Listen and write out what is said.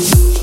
you.